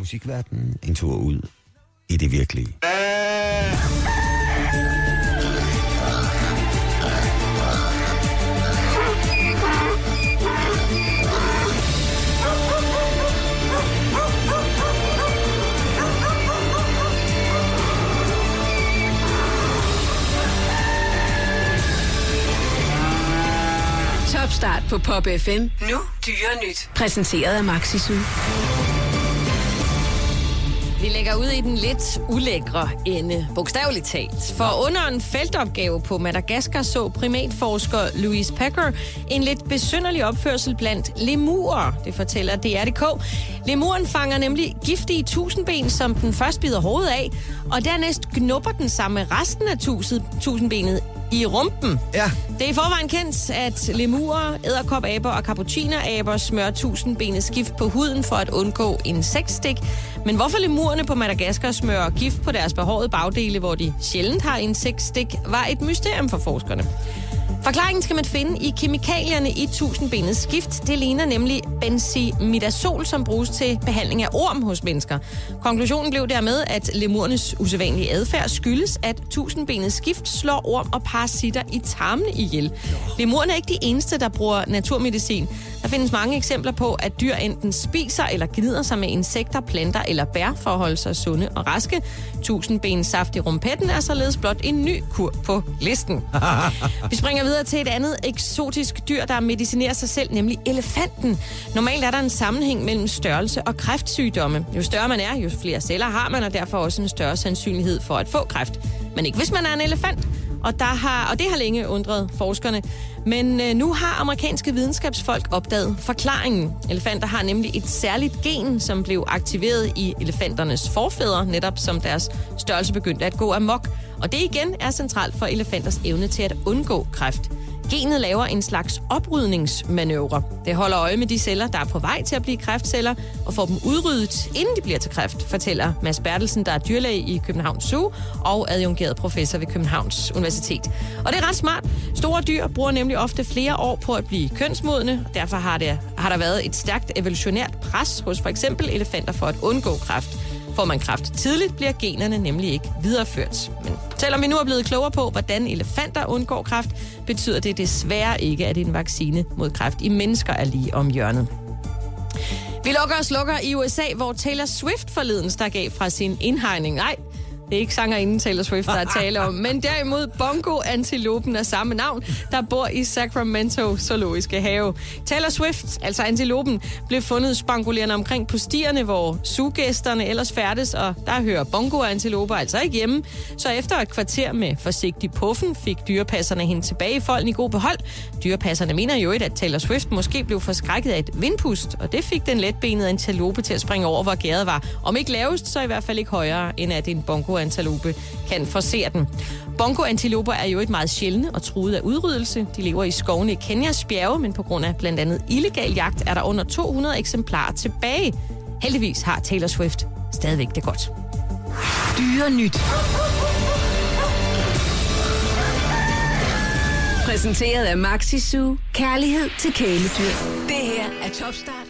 musikverdenen, en tur ud i det virkelige. Topstart på Pop FM. Nu dyre nyt. Præsenteret af Maxi Vi lægger ud i den lidt ulækre ende, bogstaveligt talt. For under en feltopgave på Madagaskar så primatforsker Louise Packer en lidt besynderlig opførsel blandt lemurer, det fortæller DRDK. Lemuren fanger nemlig giftige tusindben, som den først bider hovedet af, og dernæst knupper den sammen med resten af tusind, tusindbenet i rumpen. Ja. Det er i forvejen kendt, at lemurer, æderkopaber og cappuccinaber smører tusindbenet skift på huden for at undgå insektstik. Men hvorfor lemurerne på Madagaskar smører gift på deres behårede bagdele, hvor de sjældent har insektstik, var et mysterium for forskerne. Forklaringen skal man finde i kemikalierne i tusindbenets skift. Det ligner nemlig benzimidazol, som bruges til behandling af orm hos mennesker. Konklusionen blev dermed, at lemurernes usædvanlige adfærd skyldes, at tusindbenets skift slår orm og parasitter i tarmene ihjel. Lemurerne er ikke de eneste, der bruger naturmedicin. Der findes mange eksempler på, at dyr enten spiser eller gnider sig med insekter, planter eller bær for at holde sig sunde og raske. Tusindbens saft i rumpetten er således blot en ny kur på listen. Vi springer videre til et andet eksotisk dyr, der medicinerer sig selv, nemlig elefanten. Normalt er der en sammenhæng mellem størrelse og kræftsygdomme. Jo større man er, jo flere celler har man, og derfor også en større sandsynlighed for at få kræft. Men ikke hvis man er en elefant. Og, der har, og det har længe undret forskerne. Men øh, nu har amerikanske videnskabsfolk opdaget forklaringen. Elefanter har nemlig et særligt gen, som blev aktiveret i elefanternes forfædre, netop som deres størrelse begyndte at gå amok. Og det igen er centralt for elefanters evne til at undgå kræft. Genet laver en slags oprydningsmanøvre. Det holder øje med de celler, der er på vej til at blive kræftceller, og får dem udryddet, inden de bliver til kræft, fortæller Mads Bertelsen, der er dyrlæge i Københavns Zoo og adjungeret professor ved Københavns Universitet. Og det er ret smart. Store dyr bruger nemlig ofte flere år på at blive kønsmodne, og derfor har, det, har der været et stærkt evolutionært pres hos for eksempel elefanter for at undgå kræft. Får man kræft tidligt, bliver generne nemlig ikke videreført. Men selvom vi nu er blevet klogere på, hvordan elefanter undgår kræft, betyder det desværre ikke, at en vaccine mod kræft i mennesker er lige om hjørnet. Vi lukker og slukker i USA, hvor Taylor Swift forleden stak af fra sin indhegning. Nej, det er ikke sangerinden Taylor Swift, der er tale om, men derimod bongo-antilopen af samme navn, der bor i Sacramento Zoologiske Have. Taylor Swift, altså antilopen, blev fundet spangulerende omkring på stierne, hvor sugæsterne ellers færdes, og der hører bongo-antiloper altså ikke hjemme. Så efter et kvarter med forsigtig puffen, fik dyrepasserne hende tilbage i folden i god behold. Dyrepasserne mener jo ikke, at Taylor Swift måske blev forskrækket af et vindpust, og det fik den letbenede antilope til at springe over, hvor gæret var. Om ikke lavest, så i hvert fald ikke højere, end at en bongo antilope kan forsere den. Bongoantiloper er jo et meget sjældne og truet af udryddelse. De lever i skovene i Kenyas bjerge, men på grund af blandt andet illegal jagt er der under 200 eksemplarer tilbage. Heldigvis har Taylor Swift stadigvæk det godt. Dyre nyt. Præsenteret af Maxi Su. Kærlighed til kæledyr. Det her er Topstart